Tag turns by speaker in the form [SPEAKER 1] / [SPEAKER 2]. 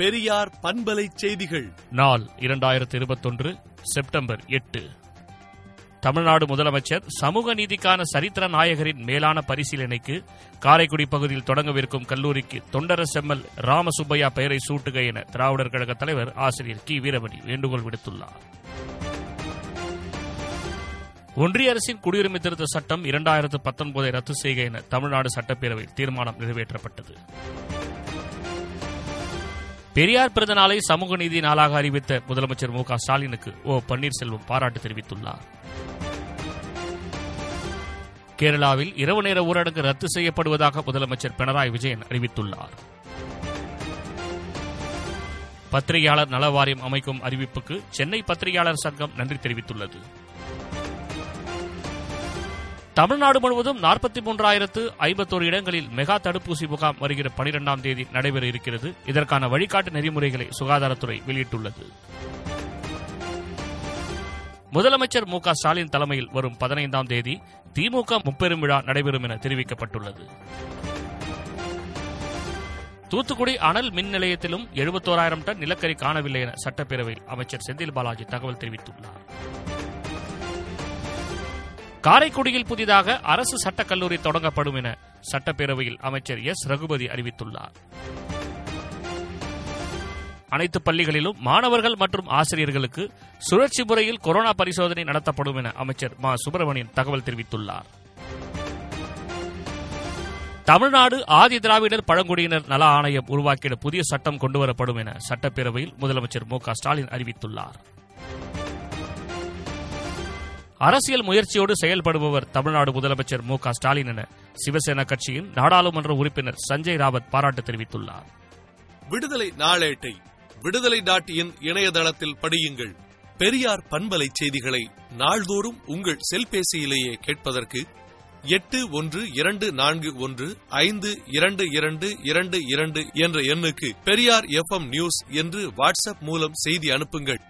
[SPEAKER 1] பெரியார் பண்பலை செய்திகள்.
[SPEAKER 2] நாள் இரண்டாயிரத்தி இருபத்தொன்று செப்டம்பர் எட்டு. தமிழ்நாடு முதலமைச்சர் சமூக நீதிக்கான சரித்திர நாயகரின் மேலான பரிசீலனைக்கு காரைக்குடி பகுதியில் தொடங்கவிருக்கும் கல்லூரிக்கு தொண்டர செம்மல் ராமசுப்பையா பெயரை சூட்டுக என திராவிடர் கழக தலைவர் ஆசிரியர் கி. வீரமணி வேண்டுகோள் விடுத்துள்ளார். ஒன்றிய அரசின் குடியுரிமை திருத்த சட்டம் இரண்டாயிரத்து பத்தொன்பதை ரத்து செய்க என தமிழ்நாடு சட்டப்பேரவையில் தீர்மானம் நிறைவேற்றப்பட்டது. பெரியார் பிறந்த நாளை சமூக நீதி நாளாக அறிவித்த முதலமைச்சர் மு க ஸ்டாலினுக்கு ஓ பன்னீர்செல்வம் பாராட்டு தெரிவித்துள்ளார். கேரளாவில் இரவு நேர ஊரடங்கு ரத்து செய்யப்படுவதாக முதலமைச்சர் பினராயி விஜயன் அறிவித்துள்ளார். பத்திரிகையாளர் நல வாரியம் அமைக்கும் அறிவிப்புக்கு சென்னை பத்திரிகையாளர் சங்கம் நன்றி தெரிவித்துள்ளது. தமிழ்நாடு முழுவதும் நாற்பத்தி மூன்றாயிரத்து ஐம்பத்தோரு இடங்களில் மெகா தடுப்பூசி முகாம் வருகிற பனிரெண்டாம் தேதி நடைபெற இருக்கிறது. இதற்கான வழிகாட்டு நெறிமுறைகளை சுகாதாரத்துறை வெளியிட்டுள்ளது. முதலமைச்சர் மு க ஸ்டாலின் தலைமையில் வரும் பதினைந்தாம் தேதி திமுக முப்பெரும் விழா நடைபெறும் என தெரிவிக்கப்பட்டுள்ளது. தூத்துக்குடி அனல் மின் நிலையத்திலும் எழுபத்தோராயிரம் டன் நிலக்கரி காணவில்லை என சட்டப்பேரவையில் அமைச்சர் செந்தில் பாலாஜி தகவல் தெரிவித்துள்ளார். காரைக்குடியில் புதிதாக அரசு சட்டக் கல்லூரி தொடங்கப்படும் என சட்டப்பேரவையில் அமைச்சர் எஸ். ரகுபதி அறிவித்துள்ளார். அனைத்து பள்ளிகளிலும் மாணவர்கள் மற்றும் ஆசிரியர்களுக்கு சுழற்சி முறையில் கொரோனா பரிசோதனை நடத்தப்படும் என அமைச்சர் மா. சுப்பிரமணியன் தகவல் தெரிவித்துள்ளார். தமிழ்நாடு ஆதி திராவிடர் பழங்குடியினர் நல ஆணையம் உருவாக்கிட புதிய சட்டம் கொண்டுவரப்படும் என சட்டப்பேரவையில் முதலமைச்சர் மு. க. ஸ்டாலின் அறிவித்துள்ளார். அரசியல் முயற்சியோடு செயல்படுபவர் தமிழ்நாடு முதலமைச்சர் மு ஸ்டாலின் என சிவசேனா கட்சியின் நாடாளுமன்ற உறுப்பினர் சஞ்சய் ராவத் பாராட்டு தெரிவித்துள்ளார்.
[SPEAKER 1] விடுதலை நாளேட்டை விடுதலை டாட் இன் இணையதளத்தில் படியுங்கள். பெரியார் பண்பலை செய்திகளை நாள்தோறும் உங்கள் செல்பேசியிலேயே கேட்பதற்கு எட்டு ஒன்று இரண்டு நான்கு ஒன்று ஐந்து இரண்டு இரண்டு இரண்டு இரண்டு என்ற எண்ணுக்கு பெரியார் எஃப்எம் நியூஸ் என்று வாட்ஸ்அப் மூலம் செய்தி அனுப்புங்கள்.